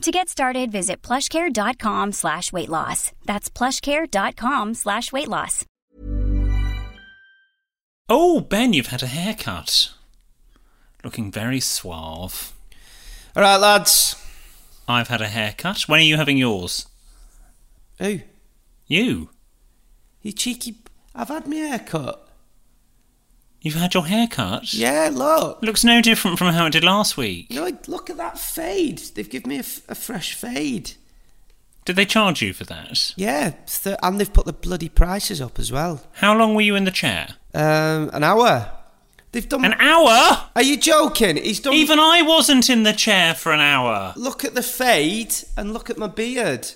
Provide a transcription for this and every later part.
To get started, visit plushcare.com slash weight loss. That's plushcare.com slash weight loss. Oh, Ben, you've had a haircut. Looking very suave. All right, lads. I've had a haircut. When are you having yours? Who? You. You cheeky. I've had my hair cut. You've had your haircut? Yeah, look. Looks no different from how it did last week. You know, look at that fade. They've given me a, f- a fresh fade. Did they charge you for that? Yeah, th- and they've put the bloody prices up as well. How long were you in the chair? Um, an hour. They've done. An hour? Are you joking? He's done. Even I wasn't in the chair for an hour. Look at the fade and look at my beard.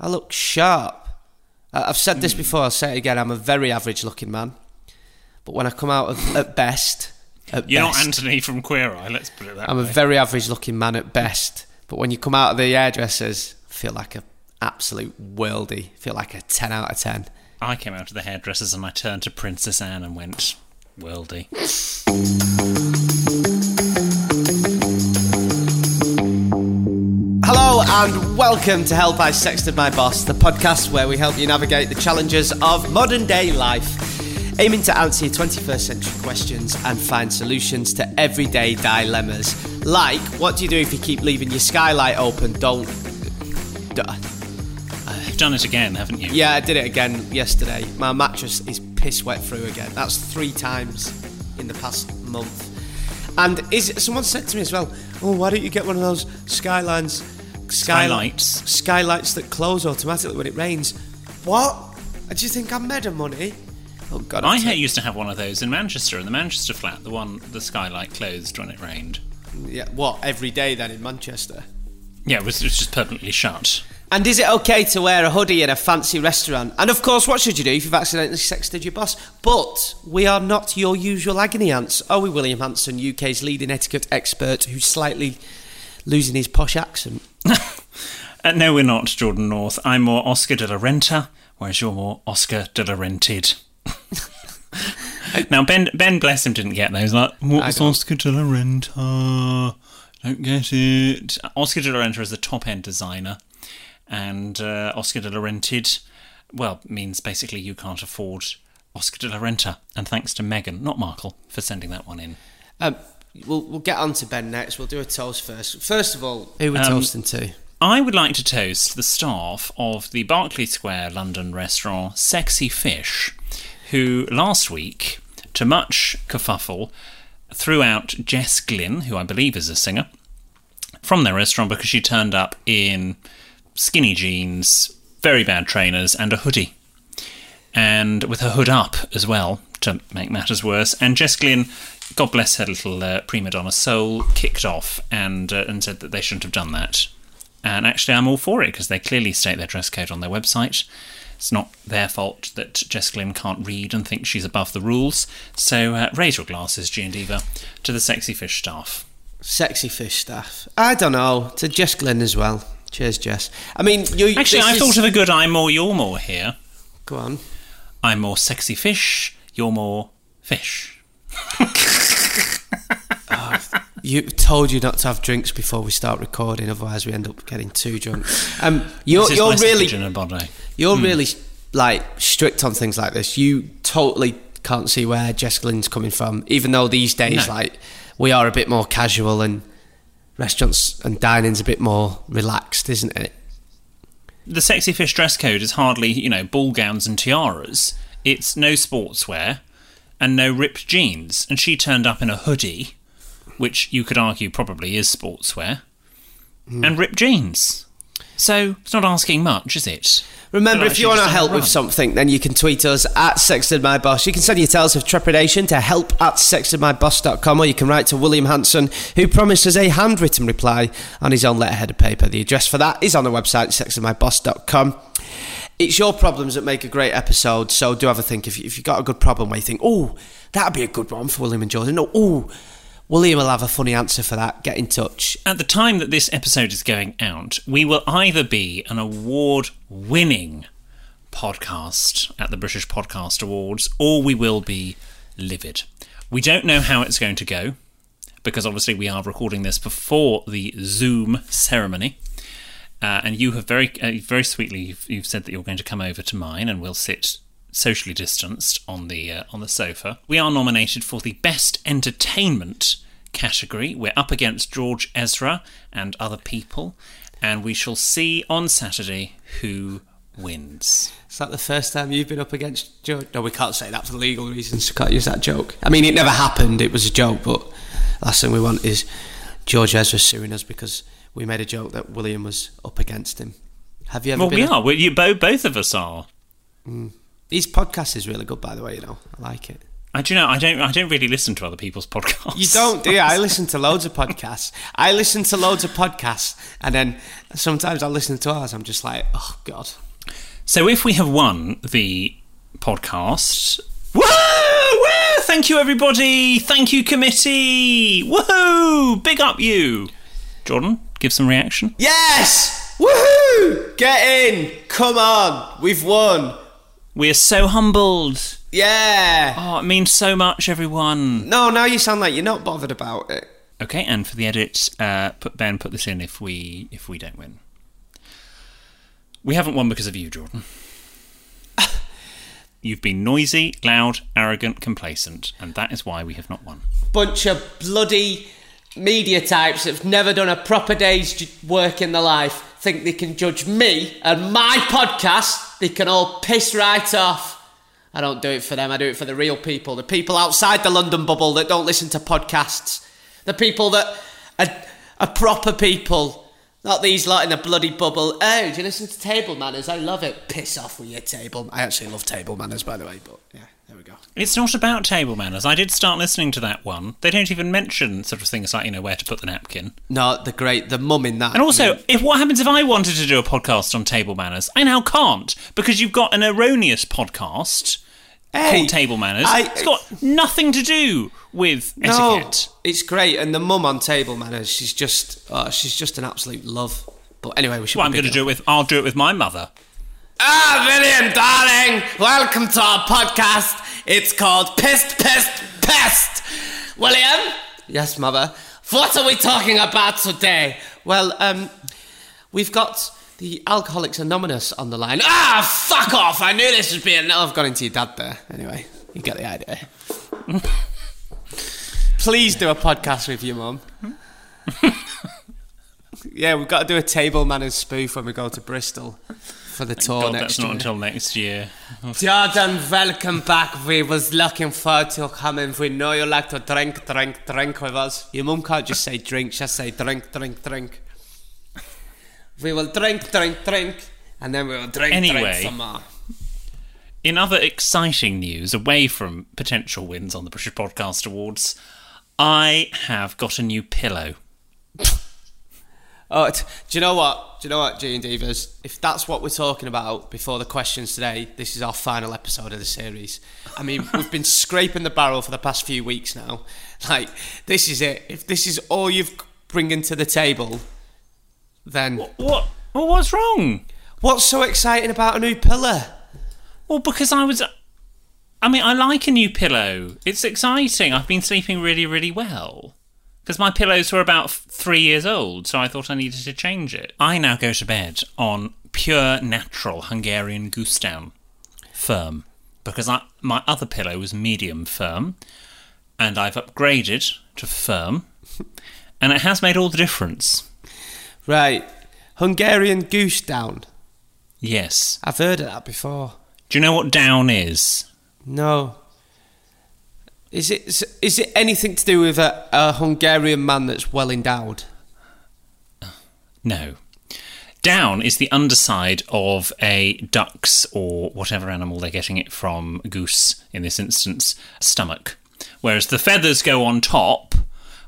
I look sharp. I've said this before. I'll say it again. I'm a very average-looking man, but when I come out of, at best, at You're best, not Anthony from Queer Eye, let's put it that way. I'm way. a very average-looking man at best. But when you come out of the hairdressers, I feel like a absolute worldie. I feel like a ten out of ten. I came out of the hairdressers and I turned to Princess Anne and went, worldy. Hello and welcome to Help I Sexted My Boss, the podcast where we help you navigate the challenges of modern day life, aiming to answer your 21st century questions and find solutions to everyday dilemmas. Like, what do you do if you keep leaving your skylight open? Don't. Duh. You've done it again, haven't you? Yeah, I did it again yesterday. My mattress is piss wet through again. That's three times in the past month. And is someone said to me as well, "Oh, why don't you get one of those skylines, sky- Skylights. skylights that close automatically when it rains?" What? Do you think I'm made of money? Oh God! I I'll ha- take- used to have one of those in Manchester, in the Manchester flat, the one the skylight closed when it rained. Yeah, what every day then in Manchester? Yeah, it was, it was just permanently shut. And is it okay to wear a hoodie in a fancy restaurant? And of course, what should you do if you've accidentally sexted your boss? But we are not your usual agony ants, are we, William Hanson, UK's leading etiquette expert who's slightly losing his posh accent? Uh, no, we're not, Jordan North. I'm more Oscar de la Renta, whereas you're more Oscar de la Rented. now, Ben, Ben, bless him, didn't get those. Like, what's don't. Oscar de la Renta? Don't get it. Oscar de la Renta is a top end designer, and uh, Oscar de la Rented, well, means basically you can't afford Oscar de la Renta. And thanks to Megan, not Markle, for sending that one in. Um, we'll, we'll get on to Ben next. We'll do a toast first. First of all, who we're Um, toasting to? I would like to toast the staff of the Berkeley Square London restaurant Sexy Fish, who last week, to much kerfuffle, threw out Jess Glynne, who I believe is a singer, from their restaurant because she turned up in skinny jeans, very bad trainers, and a hoodie. And with her hood up as well, to make matters worse. And Jess Glynne, God bless her little uh, prima donna soul, kicked off and, uh, and said that they shouldn't have done that. And actually, I'm all for it because they clearly state their dress code on their website. It's not their fault that Jess Glynne can't read and thinks she's above the rules. So uh, raise your glasses, G and Diva, to the sexy fish staff. Sexy fish staff. I don't know. To Jess Glynne as well. Cheers, Jess. I mean, you. Actually, I is- thought of a good I'm more, you're more here. Go on. I'm more sexy fish, you're more fish. You told you not to have drinks before we start recording, otherwise we end up getting too drunk. Um, you're you're really you're really like strict on things like this. You totally can't see where Jess Glynne's coming from, even though these days No. like we are a bit more casual and restaurants and dining's a bit more relaxed, isn't it? the sexy fish dress code is hardly, you know, ball gowns and tiaras. It's no sportswear and no ripped jeans. And she turned up in a hoodie, which you could argue probably is sportswear, and ripped jeans. So it's not asking much, is it? Remember, if you want to help run. with something, then you can tweet us at sextedmyboss. You can send your tales of trepidation to help at sextedmyboss.com or you can write to William Hanson, who promises a handwritten reply on his own letterhead of paper. The address for that is on the website, sextedmyboss.com. It's your problems that make a great episode, so do have a think. If, you, if you've got a good problem where you think, oh, that'd be a good one for William and Jordan, no, oh, William will have a funny answer for that, get in touch. At the time that this episode is going out, we will either be an award winning podcast at the British Podcast Awards or we will be livid. We don't know how it's going to go because obviously we are recording this before the Zoom ceremony. Uh, and you have very, uh, very sweetly, you've, you've said that you're going to come over to mine, and we'll sit socially distanced on the uh, on the sofa. We are nominated for the best entertainment category. We're up against George Ezra and other people, and we shall see on Saturday who wins. Is that the first time you've been up against George? No, we can't say that for legal reasons. We can't use that joke. I mean, it never happened. It was a joke, but last thing we want is George Ezra suing us because we made a joke that William was up against him. Have you ever Well, we are. We, you, both, both of us are. His podcast is really good, by the way. You know, I like it. I do you know. I don't. I don't really listen to other people's podcasts. You don't, do you? I listen to loads of podcasts. I listen to loads of podcasts, and then sometimes I listen to ours. I'm just like, oh god. So if we have won the podcast, woo, woo! Thank you, everybody. Thank you, committee. Woohoo! Big up you, Jordan. Give some reaction. Yes! Woohoo! Get in! Come on! We've won! We are so humbled. Yeah! Oh, it means so much, everyone. No, now you sound like you're not bothered about it. Okay, and for the edit, uh, put Ben put this in if we if we don't win. We haven't won because of you, Jordan. You've been noisy, loud, arrogant, complacent, and that is why we have not won. Bunch of bloody media types that've never done a proper day's work in their life think they can judge me and my podcast. They can all piss right off. I don't do it for them, I do it for the real people. The people outside the London bubble that don't listen to podcasts. The people that are, are proper people. Not these lot in a bloody bubble. Oh, do you listen to Table Manners? I love it. Piss off with your table. I actually love Table Manners, by the way, but yeah, there we go. It's not about table manners. I did start listening to that one. They don't even mention sort of things like you know where to put the napkin. No, the great, the mum in that. And also, if what happens if I wanted to do a podcast on table manners, I now can't because you've got an erroneous podcast Hey, called Table Manners. I- it's got nothing to do with no, etiquette. it's great, and the mum on Table Manners, she's just, oh, she's just an absolute love. But anyway, we should. Well, I'm going to do it with. I'll do it with my mother. Ah, William, darling, welcome to our podcast. It's called Pissed, Pissed, Pest. William. Yes, mother. What are we talking about today? Well, um, we've got the Alcoholics Anonymous on the line. Ah, fuck off! I knew this was being. Oh, I've gone into your dad there. Anyway, you get the idea. Please do a podcast with your mum. yeah, we've got to do a table manners spoof when we go to Bristol for the tour God, next that's year. not until next year. Jordan, welcome back. We was looking forward to coming. We know you like to drink, drink, drink with us. Your mum can't just say drink, she'll say drink, drink, drink. We will drink, drink, drink, and then we will drink, drink Anyway. some more. In other exciting news, away from potential wins on the British Podcast Awards, I have got a new pillow. Oh, do you know what? Do you know what, G and Divas? If that's what we're talking about before the questions today, this is our final episode of the series. I mean, we've been scraping the barrel for the past few weeks now. Like, this is it. If this is all you've bringing to the table, then What? Well, what's wrong? what's so exciting about a new pillar? Well, because I was. I mean, I like a new pillow. It's exciting. I've been sleeping really, really well. Because my pillows were about three years old, so I thought I needed to change it. I now go to bed on pure natural Hungarian goose down, firm. Because I, my other pillow was medium firm, and I've upgraded to firm, and it has made all the difference. Right, Hungarian goose down. Yes. I've heard of that before. Do you know what down is? No. Is it is it anything to do with a, a Hungarian man that's well endowed? No. Down is the underside of a duck's or whatever animal they're getting it from, goose in this instance, stomach. Whereas the feathers go on top,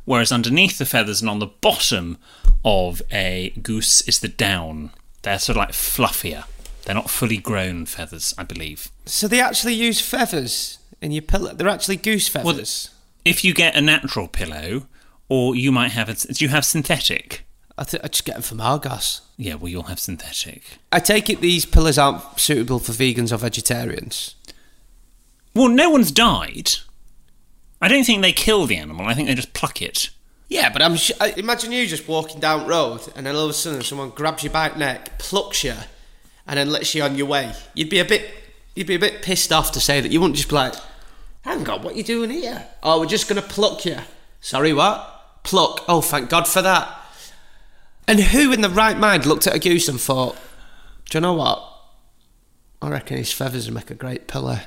whereas underneath the feathers and on the bottom of a goose is the down. They're sort of like fluffier. They're not fully grown feathers, I believe. So they actually use feathers in your pillow. They're actually goose feathers. If you get a natural pillow, or you might have, a, do you have synthetic? I, th- I just get them from Argos. Yeah, well, you'll have synthetic. I take it these pillows aren't suitable for vegans or vegetarians. Well, no one's died. I don't think they kill the animal. I think they just pluck it. Yeah, but I'm sh- imagine you just walking down the road and then all of a sudden someone grabs you by the neck, plucks you, and then lets you on your way. You'd be a bit, you'd be a bit pissed off to say that. You wouldn't just be like, "Hang on, what are you doing here?" Oh, we're just gonna pluck you. Sorry, what? Pluck. Oh, thank God for that. And who in the right mind looked at a goose and thought, "Do you know what? I reckon his feathers would make a great pillow."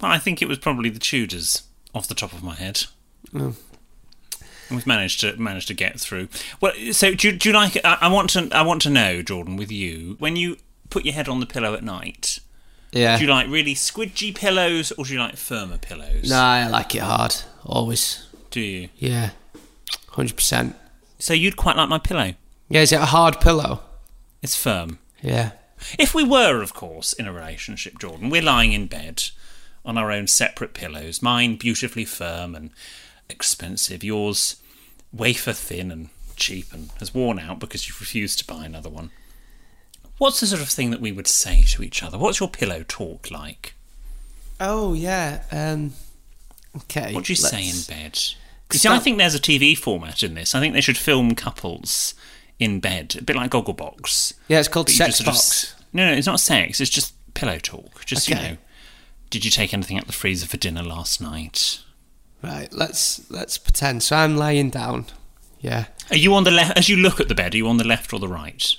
Well, I think it was probably the Tudors, off the top of my head. Mm. And We've managed to managed to get through. Well, so do, do you like? I, I want to. I want to know, Jordan, with you, when you put your head on the pillow at night, Yeah. do you like really squidgy pillows or do you like firmer pillows? Nah, I like it hard. Always. Do you? Yeah. Hundred percent. So you'd quite like my pillow. Yeah, is it a hard pillow? It's firm. Yeah. If we were, of course, in a relationship, Jordan, we're lying in bed on our own separate pillows. Mine beautifully firm and expensive. Yours wafer thin and cheap and has worn out because you've refused to buy another one. What's the sort of thing that we would say to each other? What's your pillow talk like? Oh yeah. Um. Okay. What do you say in bed? See, I think there's a TV format in this. I think they should film couples in bed, a bit like Gogglebox. Yeah, it's called Sex of Box. no, no, it's not sex. It's just pillow talk. Just Okay. you know, did you take anything out the freezer for dinner last night? Right. Let's let's pretend. So I'm lying down. Yeah. Are you on the left? As you look at the bed, are you on the left or the right?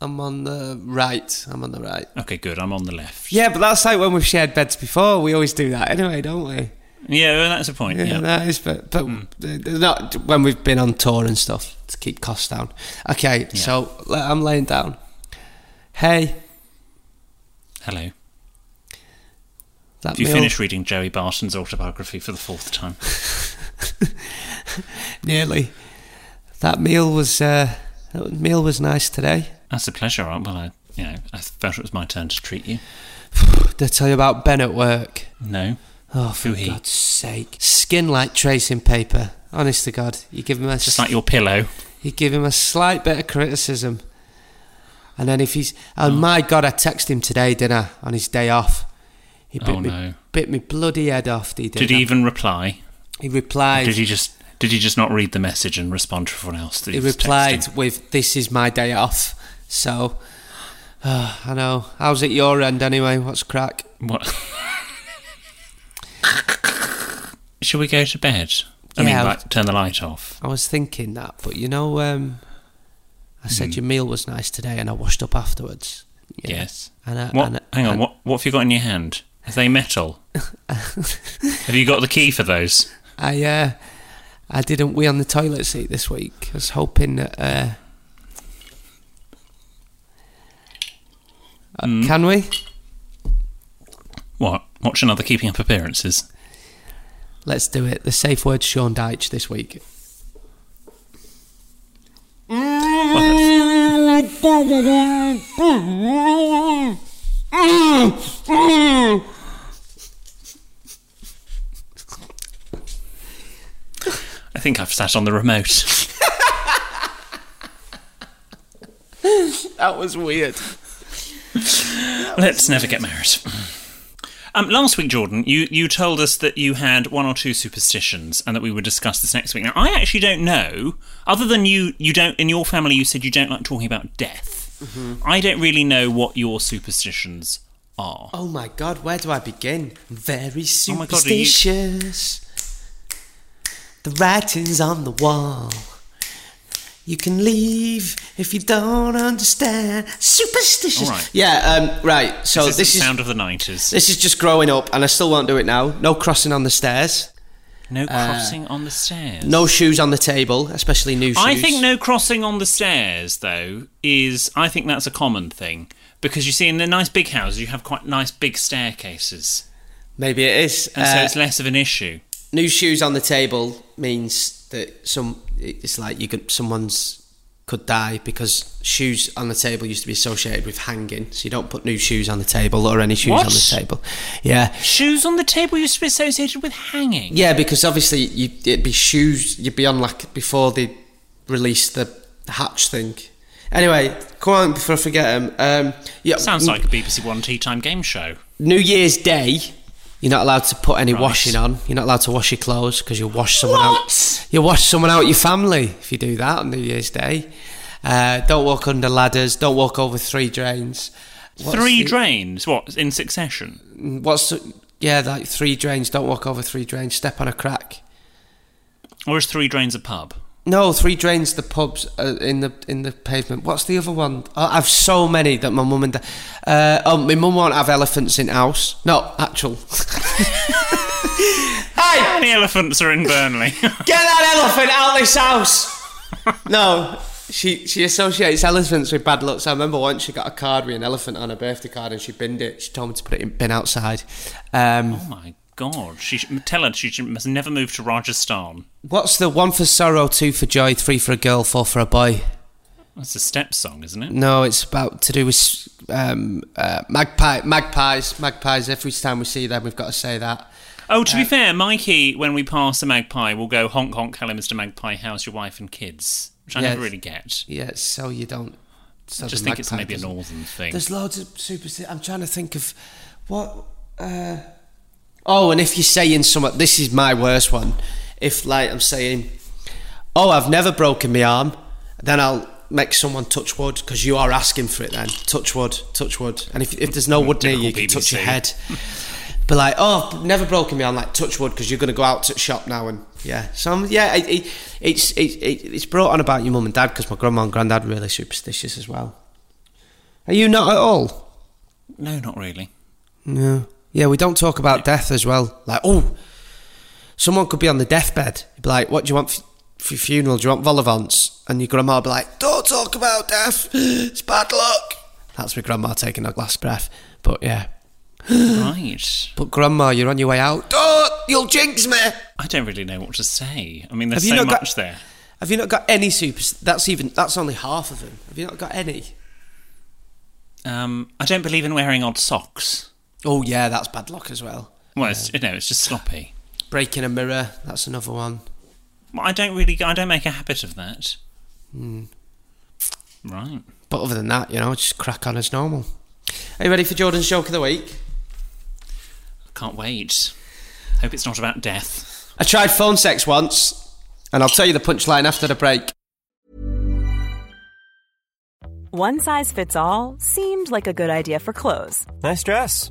I'm on the right. I'm on the right. Okay, good. I'm on the left. Yeah, but that's like when we've shared beds before. We always do that anyway, don't we? yeah, well, that's a point. Yeah, Yeah, that is. But but uh, not when we've been on tour and stuff to keep costs down. Okay. So I'm laying down. Hey. Hello. That Have you finished reading Joey Barton's autobiography for the fourth time? Nearly. That meal was uh, that meal was nice today. That's a pleasure. Aren't well, I, you know, I felt it was my turn to treat you. Did I tell you about Ben at work? No. Oh, for Who? God's sake! Skin like tracing paper. Honest to God, you give him a Just like your pillow. you give him a slight bit of criticism, and then if he's oh, oh, my God, I texted him today, didn't I? On his day off, he bit Oh, me no. bit me bloody head off. He did. Did he even reply? He replied. Did he just did he just not read the message and respond to everyone else? He replied texting? with, "This is my day off." So, uh, I know. How's it your end anyway? What's crack? What? Should we go to bed? I mean, like, turn the light off. I was thinking that, but you know, um, I said your meal was nice today, and I washed up afterwards. Yeah. Yes. And I, What? and I- hang on. and- What? What have you got in your hand? Are they metal? have you got the key for those? I uh, I didn't wee on the toilet seat this week. I was hoping that. Uh, uh, Hmm. Can we? What? Watch another Keeping Up Appearances. Let's do it. The safe word Sean Deitch this week. I think I've sat on the remote. That was weird. Let's never get married. Um, last week, Jordan, you, you told us that you had one or two superstitions and that we would discuss this next week. Now, I actually don't know, other than you, you don't, in your family, you said you don't like talking about death. I don't really know what your superstitions are. Oh my god, where do I begin? Very Oh God, you- superstitious. The writing's on the wall. You can leave if you don't understand. Superstitious. All right. Yeah. Um, right. So this, this, is the is sound of the nineties. this is just growing up, and I still won't do it now. No crossing on the stairs. No crossing on the stairs. No shoes on the table, especially new shoes. I think no crossing on the stairs, though, is. I think that's a common thing. Because you see, in the nice big houses, you have quite nice big staircases. Maybe it is. And so Uh, it's less of an issue. new shoes on the table means that some. It's like you could someone's could die because shoes on the table used to be associated with hanging, so you don't put new shoes on the table or any shoes What? on the table. Yeah. Shoes on the table used to be associated with hanging. Yeah, because obviously you, it'd be shoes. You'd be on like before they released the hatch thing. Anyway, come on before I forget them. Um, yeah, Sounds like a BBC One tea time game show. New Year's Day. You're not allowed to put any Right. washing on. You're not allowed to wash your clothes because you'll wash someone out. You'll wash someone out your family if you do that on New Year's Day. Uh, don't walk under ladders. Don't walk over three drains. What's Three the- drains, what, in succession? What's the- yeah, like three drains. Don't walk over three drains. Step on a crack. Or is three drains a pub? No, three drains. The pubs uh, in the in the pavement. What's the other one? Oh, I've so many that my mum and dad. Uh, oh, my mum won't have elephants in house. No, actual. hey, How many elephants are in Burnley? get that elephant out of this house. no, she she associates elephants with bad luck. So I remember once she got a card with an elephant on her birthday card and she binned it. She told me to put it in bin outside. Um, oh my god. She should, tell her she should, must never move to Rajasthan. what's the one for sorrow, two for joy, three for a girl, four for a boy? That's a step song, isn't it? No, it's about to do with um, uh, magpie, magpies, magpies. Every time we see them, we've got to say that. Oh, to be fair, Mikey, when we pass a magpie, we'll go honk honk, hello, Mr. Magpie, how's your wife and kids? Which I Yes. never really get. Yeah, so you don't. So I just think it's maybe a northern thing. There's loads of superstition. I'm trying to think of what. Uh, oh, and if you're saying something, this is my worst one. If like I'm saying, oh, I've never broken my arm, then I'll make someone touch wood because you are asking for it. Then touch wood, touch wood, and if, if there's no wood near you, can touch your head. But like, oh, I've never broken my arm. Like touch wood because you're going to go out to shop now and yeah. So um, yeah, it, it, it's it, it, it's brought on about your mum and dad because my grandma and granddad are really superstitious as well. Are you not at all? No, not really. No. Yeah, we don't talk about death as well. Like, oh, someone could be on the deathbed. You'd be like, what do you want for your funeral? Do you want vol au vents? And your grandma would be like, don't talk about death. It's bad luck. That's my grandma taking a last breath. But yeah. right. But grandma, you're on your way out. Don't! You'll jinx me! I don't really know what to say. I mean, there's so not got- much there. Have you not got any super... That's even... That's only half of them. Have you not got any? Um, I don't believe in wearing odd socks. Oh, yeah, that's bad luck as well. Well, it's, no, it's just sloppy. Breaking a mirror, that's another one. Well, I don't really. I don't make a habit of that. Hmm. Right. But other than that, you know, just crack on as normal. Are you ready for Jordan's joke of the week? I Can't wait. Hope it's not about death. I tried phone sex once, and I'll tell you the punchline after the break. One size fits all seemed like a good idea for clothes Nice dress.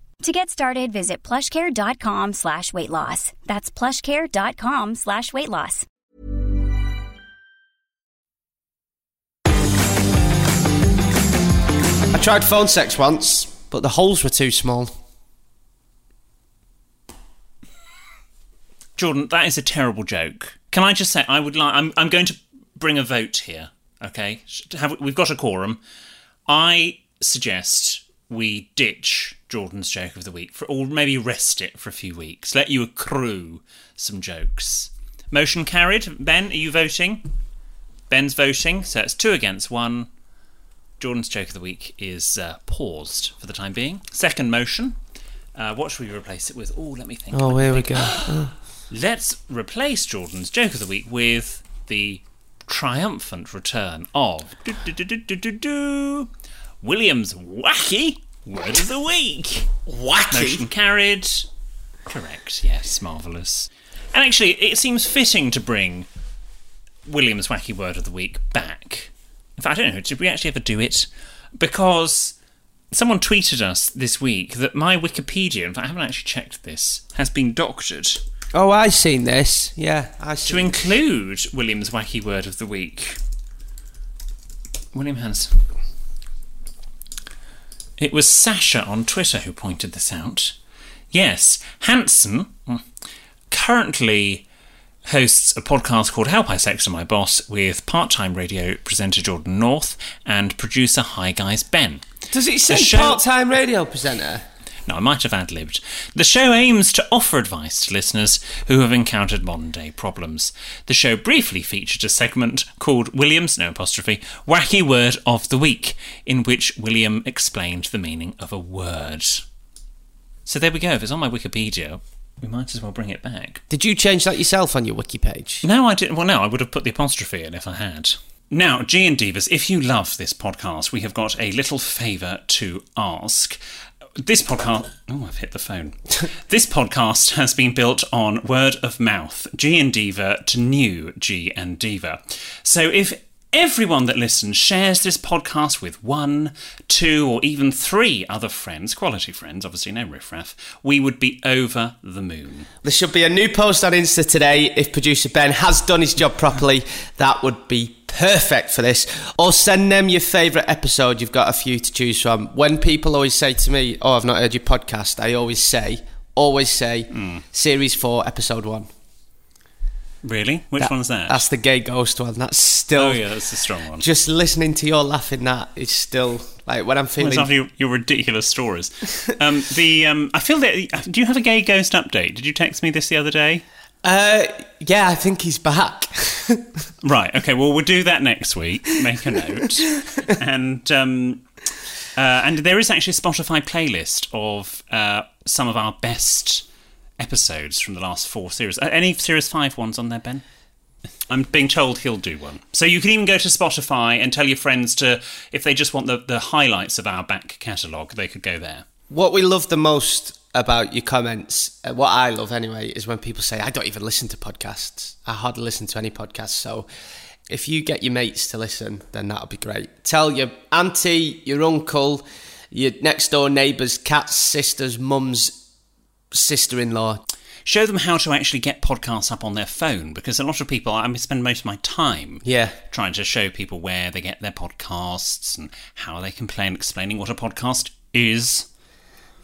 To get started, visit plushcare.com slash weight loss. That's plushcare.com slash weight loss. I tried phone sex once, but the holes were too small. Jordan, that is a terrible joke. Can I just say, I would like. I'm, I'm going to bring a vote here. Okay, Have, we've got a quorum. I suggest we ditch Jordan's joke of the week, for, or maybe rest it for a few weeks. Let you accrue some jokes. Motion carried. Ben, are you voting? Ben's voting, so it's two against one. Jordan's joke of the week is uh, paused for the time being. Second motion. Uh, what should we replace it with? Oh, let me think. Oh, let me here we go. Oh. Let's replace Jordan's joke of the week with the triumphant return of William's wacky word of the week. Wacky? Motion carried. Correct. Yes, marvelous. And actually, it seems fitting to bring William's wacky word of the week back. In fact, I don't know. Did we actually ever do it? Because someone tweeted us this week that my Wikipedia, in fact, I haven't actually checked this, has been doctored Oh, I've seen this. Yeah, I to include William's wacky word of the week. William has. It was Sasha on Twitter who pointed this out. Yes, Hanson mm, currently hosts a podcast called Help I Sex My Boss with part time radio presenter Jordan North and producer Hi Guys Ben. Does it say show- part-time radio presenter? No, I might have ad libbed. The show aims to offer advice to listeners who have encountered modern day problems. The show briefly featured a segment called William's, no apostrophe, Wacky Word of the Week, in which William explained the meaning of a word. So there we go. If it's on my Wikipedia, we might as well bring it back. Did you change that yourself on your wiki page? No, I didn't. Well, no, I would have put the apostrophe in if I had. Now, G and Divas, if you love this podcast, we have got a little favour to ask. This podcast. Oh, I've hit the phone. this podcast has been built on word of mouth, G and Diva to new G and Diva. So if everyone that listens shares this podcast with one, two, or even three other friends, quality friends, obviously no riffraff, we would be over the moon. There should be a new post on Insta today. If producer Ben has done his job properly, that would be perfect for this. Or send them your favourite episode. You've got a few to choose from. When people always say to me, "Oh, I've not heard your podcast," I always say, always say, hmm. Series Four, Episode One. Really? Which one's that? That's the gay ghost one. That's still. oh, yeah, that's a strong one. Just listening to your laughing that is still like when I'm Well, feeling. it's after your, your ridiculous stories. Um, the um, I feel that. Do you have a gay ghost update? Did you text me this the other day? Uh, yeah, I think he's back. Right. Okay. Well, we'll do that next week. Make a note. and um, uh, and there is actually a Spotify playlist of uh, some of our best episodes from the last four series. Uh, any series five ones on there, Ben? I'm being told he'll do one. So you can even go to Spotify and tell your friends to, if they just want the, the highlights of our back catalogue, they could go there. What we love the most about your comments, uh, what I love anyway, is when people say, I don't even listen to podcasts. I hardly listen to any podcasts. So if you get your mates to listen, then that'll be great. Tell your auntie, your uncle, your next door neighbours, cats, sisters, mums, sister in law. show them how to actually get podcasts up on their phone because a lot of people I spend most of my time Yeah. trying to show people where they get their podcasts and how they can play and explaining what a podcast is.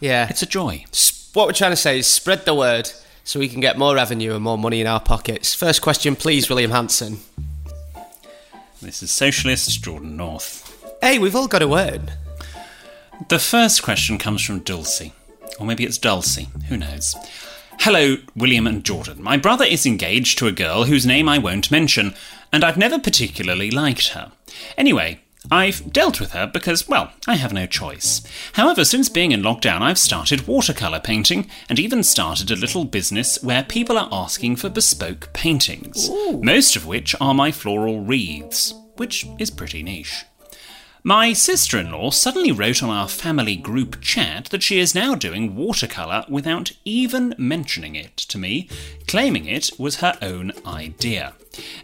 Yeah. It's a joy. What we're trying to say is spread the word so we can get more revenue and more money in our pockets. First question, please, William Hanson. This is Socialist Jordan North. Hey, we've all got a word. The first question comes from Dulcie. Or maybe it's Dulcie, who knows. Hello, William and Jordan. My brother is engaged to a girl whose name I won't mention, and I've never particularly liked her. Anyway, I've dealt with her because, well, I have no choice. However, since being in lockdown, I've started watercolour painting and even started a little business where people are asking for bespoke paintings, most of which are my floral wreaths, which is pretty niche. My sister in law suddenly wrote on our family group chat that she is now doing watercolour without even mentioning it to me, claiming it was her own idea.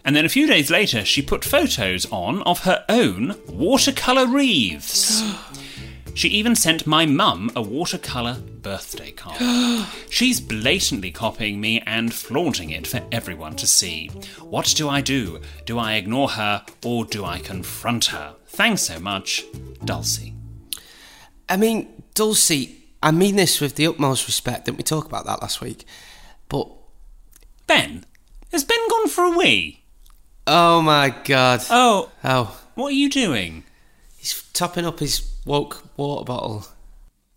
And then a few days later, she put photos on of her own watercolour wreaths. She even sent my mum a watercolour birthday card. She's blatantly copying me and flaunting it for everyone to see. What do I do? Do I ignore her or do I confront her? Thanks so much, Dulcie. I mean, Dulcie, I mean this with the utmost respect. Didn't we talk about that last week? But, Ben, has Ben gone for a wee? oh my god. Oh, Oh, what are you doing? he's topping up his woke water bottle.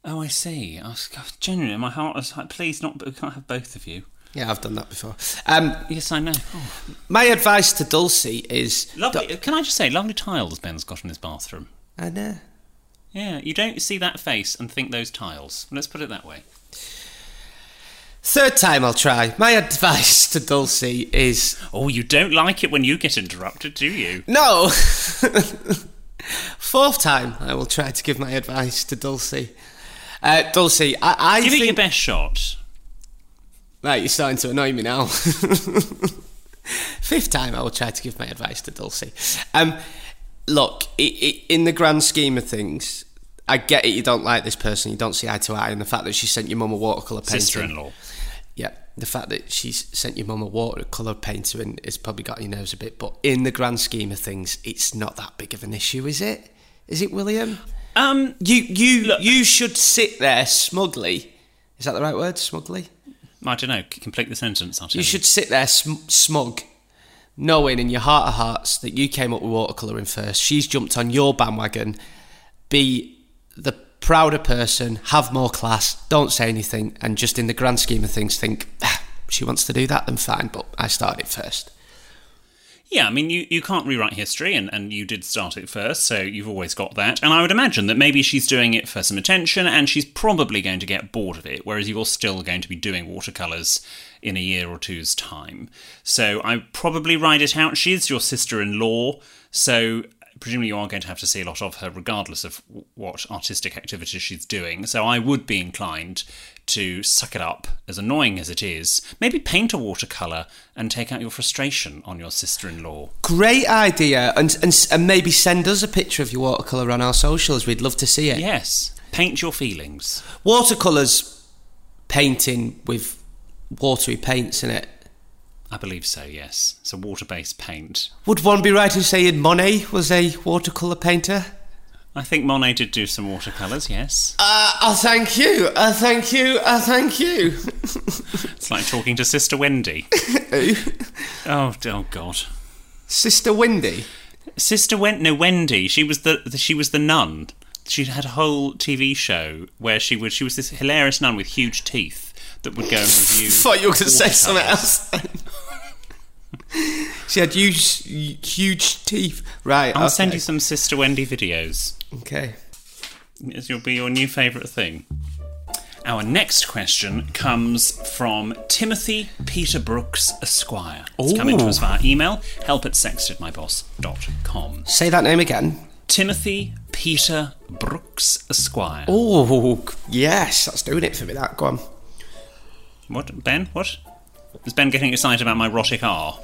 Oh, I see. I was genuinely, my heart was like, please, not. But we can't have both of you. Yeah, I've done that before. Um, Yes, I know. Oh, my advice to Dulcie is. lovely. Can I just say, lovely tiles Ben's got in his bathroom. I know. Yeah, you don't see that face and think those tiles. Let's put it that way. Third time I'll try. My advice to Dulcie is Oh, you don't like it when you get interrupted, do you? no. Fourth time I will try to give my advice to Dulcie. Uh, Dulcie, I, I Give think it your best shot. Right. You're starting to annoy me now. Fifth time I will try to give my advice to Dulcie. Um, look, i i in the grand scheme of things, I get it. You don't like this person. You don't see eye to eye, and the fact that she sent your mum a watercolor painting. Sister-in-law. Yeah, the fact that she's sent your mum a watercolour painter and it's probably got your nerves a bit, but in the grand scheme of things, it's not that big of an issue, is it? Is it, William? Um, You you Look- you should sit there smugly. Is that the right word? Smugly. I don't know. Complete the sentence. You should sit there sm- smug, knowing in your heart of hearts that you came up with watercolouring first. She's jumped on your bandwagon. Be the prouder person, have more class, don't say anything, and just in the grand scheme of things, think "Ah, she wants to do that, then fine. But I started first. Yeah, I mean, you, you can't rewrite history, and, and you did start it first, so you've always got that. And I would imagine that maybe she's doing it for some attention, and she's probably going to get bored of it, whereas you're still going to be doing watercolours in a year or two's time. So I probably ride it out. She is your sister in law, so presumably you are going to have to see a lot of her, regardless of what artistic activity she's doing. So I would be inclined to suck it up, as annoying as it is. Maybe paint a watercolour and take out your frustration on your sister in law. Great idea, and, and and maybe send us a picture of your watercolour on our socials. We'd love to see it. Yes, paint your feelings. Watercolours painting with watery paints in it. I believe so, yes. It's a water based paint. Would one be right in saying Monet was a watercolour painter? I think Monet did do some watercolours, yes. Uh, oh, thank you. Uh, thank you. Uh, thank you. It's like talking to Sister Wendy. oh, oh God. Sister Wendy? Sister Wen no Wendy. She was the, the she was the nun. She had a whole TV show where she would she was this hilarious nun with huge teeth that would go and review. thought you were going to say something else. she had huge, huge teeth. Right. I'll okay. send you some Sister Wendy videos. Okay. This will be your new favourite thing. Our next question comes from Timothy Peter Brooks Esquire. It's coming to us via email, help at sextedmyboss.com. Say that name again. Timothy Peter Brooks Esquire. Oh, yes. That's doing it for me, that. Go on. What, Ben? What? Is Ben getting excited about my erotic R?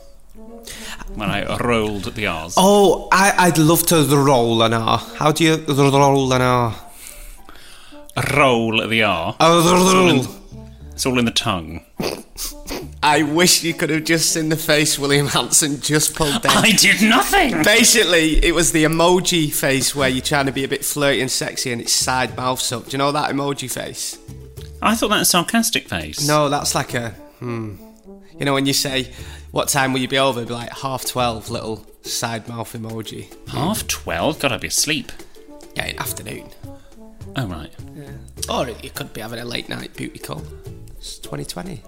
When I rolled the R's. Oh, I, I'd love to roll an R. How do you roll an R? Roll the R. Oh, It's all in the tongue. I wish you could have just seen the face William Hanson just pulled down. I did nothing! Basically, it was the emoji face where you're trying to be a bit flirty and sexy and it's side mouths up. Do you know that emoji face? I thought that was a sarcastic face. No, that's like a hmm. You know when you say, "What time will you be over?" It'd be like half twelve, little side mouth emoji. Half twelve? God, I'd be asleep. Yeah, in afternoon. Oh, right. Or you could be having a late night beauty call. It's 2020.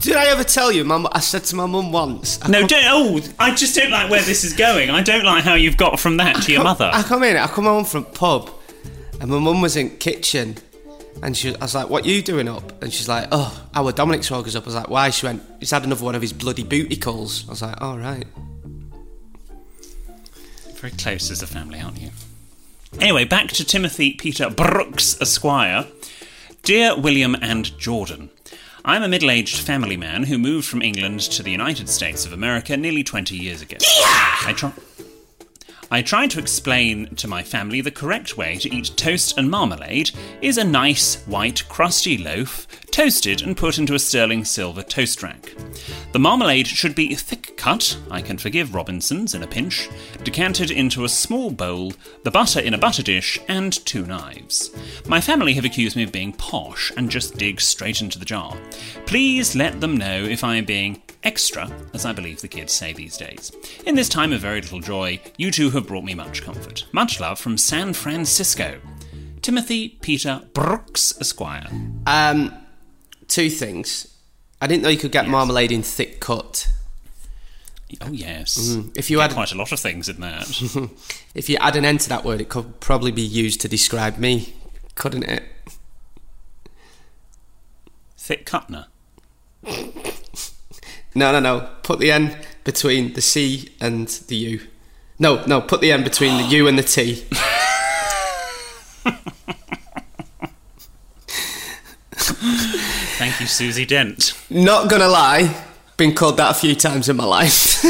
Did I ever tell you, Mum? I said to my mum once. I No, come- don't. Oh, I just don't like where this is going. I don't like how you've got from that to your mother. I come in, I come home from pub, and my mum was in kitchen, and she, I was like, "What you doing up?" And she's like, "Oh, our Dominic's woke us up." I was like, "Why?" She went, "He's had another one of his bloody booty calls." I was like, "All right." Very close as a family, aren't you? Anyway, back to Timothy Peter Brooks Esquire. Dear William and Jordan, I'm a middle aged family man who moved from England to the United States of America nearly 20 years ago. Yeah! I, try- I tried to explain to my family the correct way to eat toast and marmalade is a nice, white, crusty loaf, toasted and put into a sterling silver toast rack. The marmalade should be thick cut, I can forgive Robinson's in a pinch, decanted into a small bowl, the butter in a butter dish, and two knives. My family have accused me of being posh and just dig straight into the jar. Please let them know if I am being extra, as I believe the kids say these days. In this time of very little joy, you two have brought me much comfort. Much love from San Francisco. Timothy Peter Brooks, Esquire. Um, two things. I didn't know you could get Yes. marmalade in thick cut. Oh yes, Mm, If you Get had quite a lot of things in that. if you add an end to that word, it could probably be used to describe me, couldn't it? Thick Cutner. No, no, no. Put the N between the C and the U. No, no. Put the N between the U and the T. Thank you, Susie Dent. Not gonna lie, been called that a few times in my life.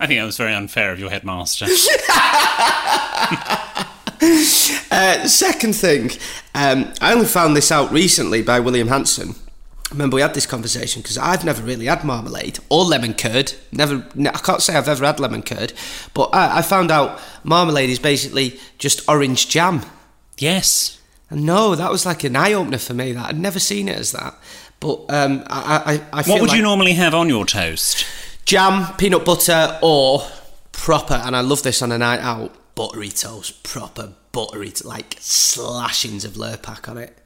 I think that was very unfair of your headmaster. Uh, second thing, um, I only found this out recently by William Hanson. Remember, we had this conversation because I've never really had marmalade or lemon curd. Never, I can't say I've ever had lemon curd, but I, I found out marmalade is basically just orange jam. yes. No, that was like an eye opener for me. That I'd never seen it as that. But um, I, I, I feel What would like you normally have on your toast? jam, peanut butter, or proper. And I love this on a night out. Buttery toast, proper buttery, like slashings of Lurpak on it.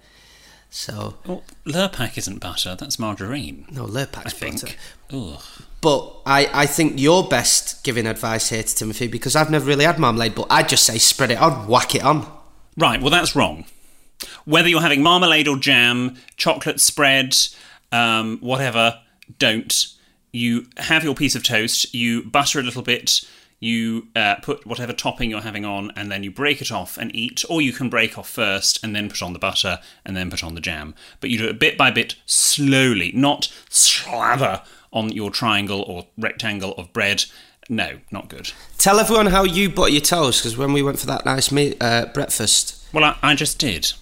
So Well, Lurpak isn't butter, that's margarine. no I Lurpak's think. butter. Ugh. But I, I think you're best giving advice here to Timothy because I've never really had marmalade. But I'd just say spread it on, whack it on. Right, well, that's wrong. Whether you're having marmalade or jam, chocolate spread, um, whatever, don't. You have your piece of toast, you butter a little bit, you uh, put whatever topping you're having on, and then you break it off and eat. Or you can break off first and then put on the butter and then put on the jam. But you do it bit by bit, slowly, not slather on your triangle or rectangle of bread. No, not good. Tell everyone how you butter your toast because when we went for that nice meat, uh, breakfast. Well, I, I just did.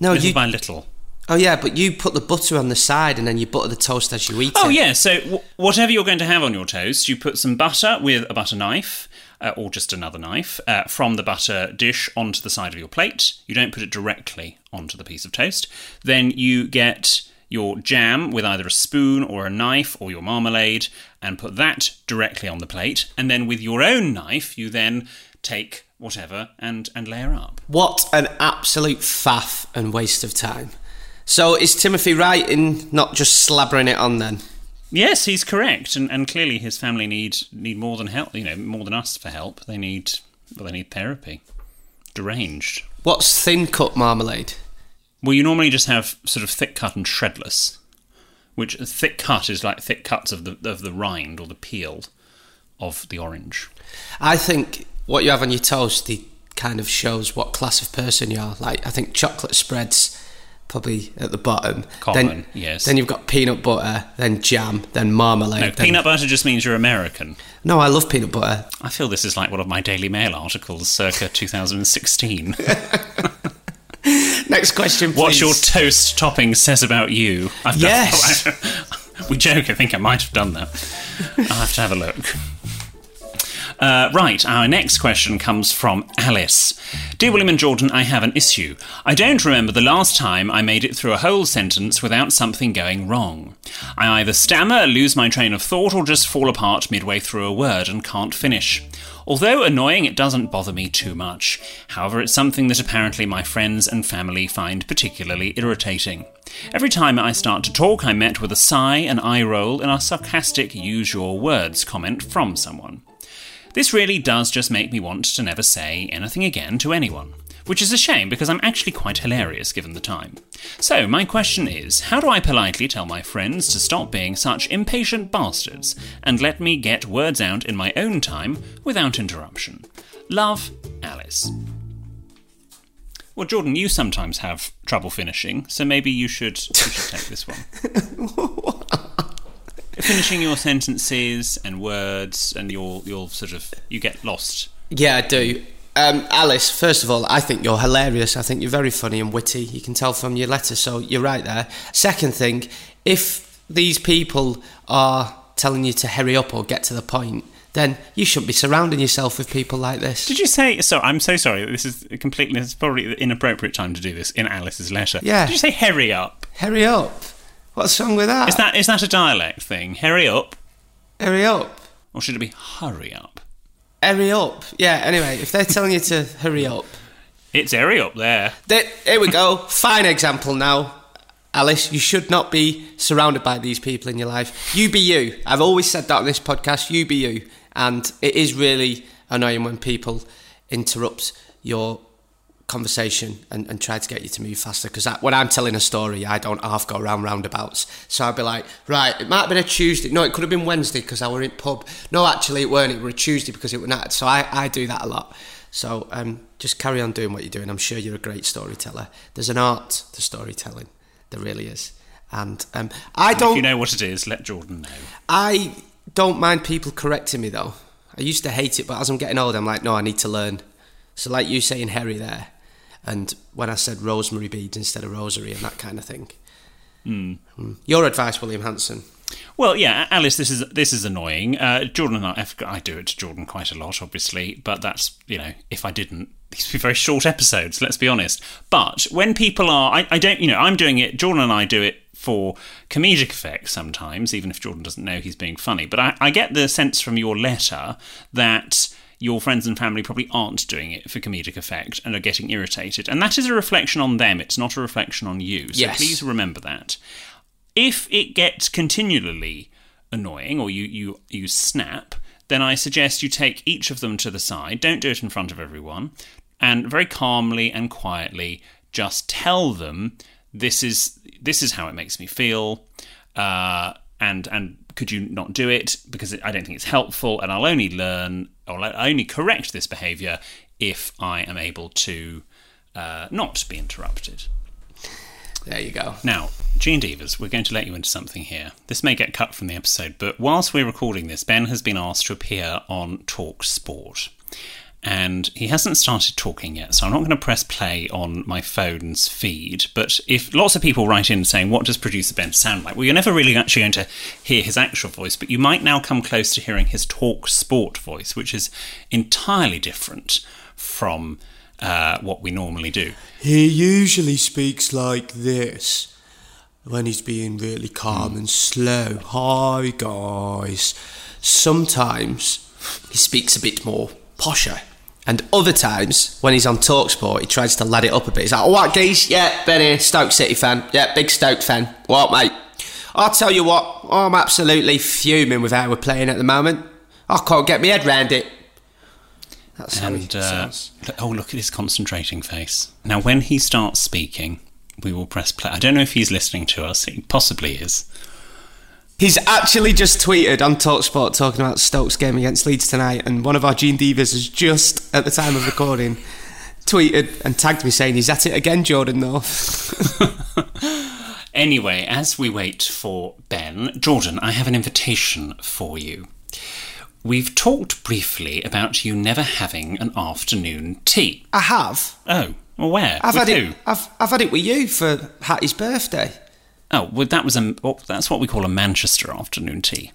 No, little you. by little. Oh yeah, but you put the butter on the side and then you butter the toast as you eat it. Oh it. yeah, so w- whatever you're going to have on your toast, you put some butter with a butter knife, uh, or just another knife, uh, from the butter dish onto the side of your plate. You don't put it directly onto the piece of toast. Then you get your jam with either a spoon or a knife, or your marmalade, and put that directly on the plate. And then with your own knife, you then take whatever and and layer up. What an absolute faff and waste of time. So is Timothy right in not just slabbering it on then? Yes, he's correct, and, and clearly his family need need more than help. You know, more than us for help. They need well, they need therapy. Deranged. What's thin cut marmalade? Well, you normally just have sort of thick cut and shredless, which thick cut is like thick cuts of the of the rind or the peel of the orange. I think what you have on your toast it kind of shows what class of person you are. Like I think chocolate spreads probably at the bottom. Common, then, yes. Then you've got peanut butter, then jam, then marmalade. No, then- peanut butter just means you're American. No, I love peanut butter. I feel this is like one of my Daily Mail articles, circa 2016. Next question, please. What your toast topping says about you. I've done- Yes. we joke, I think I might have done that. I'll have to have a look. Uh, right, our next question comes from Alice. Dear William and Jordan, I have an issue. I don't remember the last time I made it through a whole sentence without something going wrong. I either stammer, lose my train of thought, or just fall apart midway through a word and can't finish. Although annoying, it doesn't bother me too much. However, it's something that apparently my friends and family find particularly irritating. Every time I start to talk, I'm met with a sigh, an eye roll, and a sarcastic use your words comment from someone. This really does just make me want to never say anything again to anyone, which is a shame because I'm actually quite hilarious given the time. So, my question is how do I politely tell my friends to stop being such impatient bastards and let me get words out in my own time without interruption? Love, Alice. Well, Jordan, you sometimes have trouble finishing, so maybe you should, you should take this one. finishing your sentences and words, and you'll you'll sort of you get lost. Yeah, I do. Um, Alice, first of all, I think you're hilarious. I think you're very funny and witty. You can tell from your letter, so you're right there. Second thing, if these people are telling you to hurry up or get to the point, then you shouldn't be surrounding yourself with people like this. Did you say? So I'm so sorry. This is completely. This is probably the inappropriate time to do this in Alice's letter. Yeah. Did you say hurry up? Hurry up. What's wrong with that? Is that is that a dialect thing? Hurry up, Hurry up. or should it be hurry up? Hurry up. Yeah, anyway, if they're telling you to hurry up. It's hurry up there. There, here we go. Fine example now. Alice, you should not be surrounded by these people in your life. You be you. I've always said that on this podcast. You be you. And it is really annoying when people interrupt your conversation and, and try to get you to move faster. Because when I'm telling a story, I don't half go around roundabouts. So I'd be like, right, it might have been a Tuesday. No, it could have been Wednesday because I were in pub. No, actually, it weren't. It were a Tuesday because it was not. So I, I do that a lot. So um, just carry on doing what you're doing. I'm sure you're a great storyteller. There's an art to storytelling. There really is. And um, I If don't. you know what it is, let Jordan know. I don't mind people correcting me though. I used to hate it, but as I'm getting older, I'm like, no, I need to learn. So, like you saying Harry there, and when I said rosemary beads instead of rosary and that kind of thing. Mm. Your advice, William Hanson. Well, yeah, Alice, this is this is annoying. Uh, Jordan and I, I do it to Jordan quite a lot, obviously, but that's you know, if I didn't, these would be very short episodes. Let's be honest. But when people are, I, I don't, you know, I'm doing it. Jordan and I do it for comedic effect sometimes, even if Jordan doesn't know he's being funny. But I, I get the sense from your letter that your friends and family probably aren't doing it for comedic effect and are getting irritated, and that is a reflection on them. It's not a reflection on you. So Yes. please remember that if it gets continually annoying or you, you, you snap, then I suggest you take each of them to the side. Don't do it in front of everyone. And very calmly and quietly just tell them this is this is how it makes me feel. Uh, and and could you not do it because I don't think it's helpful and I'll only learn or I'll only correct this behavior if I am able to uh, not be interrupted. There you go. Now, Gene Divas, we're going to let you into something here. This may get cut from the episode, but whilst we're recording this, Ben has been asked to appear on Talk Sport. And he hasn't started talking yet, so I'm not going to press play on my phone's feed. But if lots of people write in saying, What does producer Ben sound like? Well, you're never really actually going to hear his actual voice, but you might now come close to hearing his Talk Sport voice, which is entirely different from uh, what we normally do. He usually speaks like this when he's being really calm and slow. Hi, guys. Sometimes he speaks a bit more posher. And other times, when he's on Talksport, he tries to lad it up a bit. He's like, oh, what, geez? Yeah, Benny, Stoke City fan. Yeah, big Stoke fan. What, mate? I'll tell you what, I'm absolutely fuming with how we're playing at the moment. I can't get my head round it. That's And uh, oh, look at his concentrating face. Now, when he starts speaking, we will press play. I don't know if he's listening to us. He possibly is. He's actually just tweeted on Talksport talking about Stokes' game against Leeds tonight, and one of our Gene Divas has just, at the time of recording, tweeted and tagged me saying he's at it again, Jordan. Though Anyway, as we wait for Ben, Jordan, I have an invitation for you. We've talked briefly about you never having an afternoon tea. I have, Oh, well, where? I've With had who? it, I've, I've had it with you for Hattie's birthday. Oh, well, that was a. Well, oh, that's what we call a Manchester afternoon tea.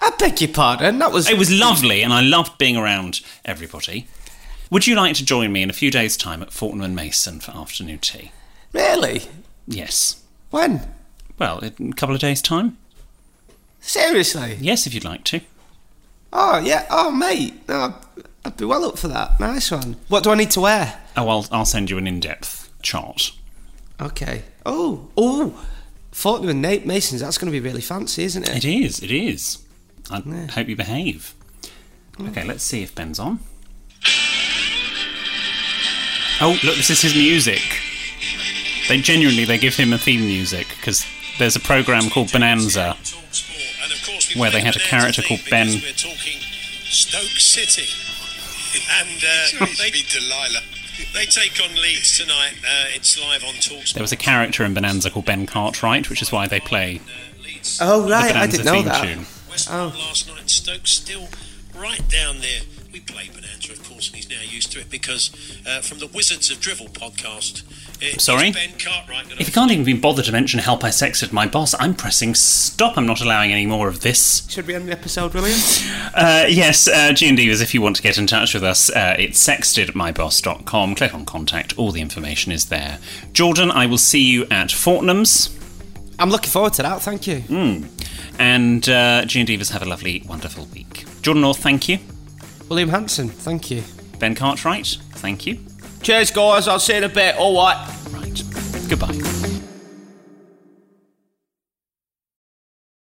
I beg your pardon. That was It was lovely, and I loved being around everybody. Would you like to join me in a few days' time at Fortnum and Mason for afternoon tea? really Yes. when Well, in a couple of days' time? seriously. Yes, if you'd like to. Oh yeah. Oh mate, no, I'd- be well up for that. Nice one. What do I need to wear? Oh, I'll, I'll send you an in depth chart. Okay. Oh oh, Fortnum and Nate Masons. That's going to be really fancy, isn't it? It is, it is. I hope you behave. Okay, let's see if Ben's on. Oh, look, this is his music. They genuinely they give him a theme music because there's a program called Bonanza where they had a character called Ben. Stoke City, and uh, they be Delilah. They take on Leeds tonight. Uh, it's live on Talksport. There was a character in Bonanza called Ben Cartwright, which is why they play It's Oh, right, I Bonanza didn't know theme that. tune. West Brom last night in Stoke still right down there. We play Bonanza, of course, and he's now used to it because uh, from the Wizards of Drivel podcast, Sorry? Ben Cartwright. If you can't even be bothered to mention Help I Sexted My Boss, I'm pressing stop. I'm not allowing any more of this. Should we end the episode, William? Uh, yes, uh, G&D was if you want to get in touch with us, uh, it's sextedmyboss.com. Click on contact, all the information is there. Jordan, I will see you at Fortnum's. I'm looking forward to that. Thank you. And uh, G and Divas, have a lovely, wonderful week. Jordan North, thank you. William Hanson, thank you. Ben Cartwright, thank you. Cheers, guys. I'll see you in a bit. All right. Right. Goodbye.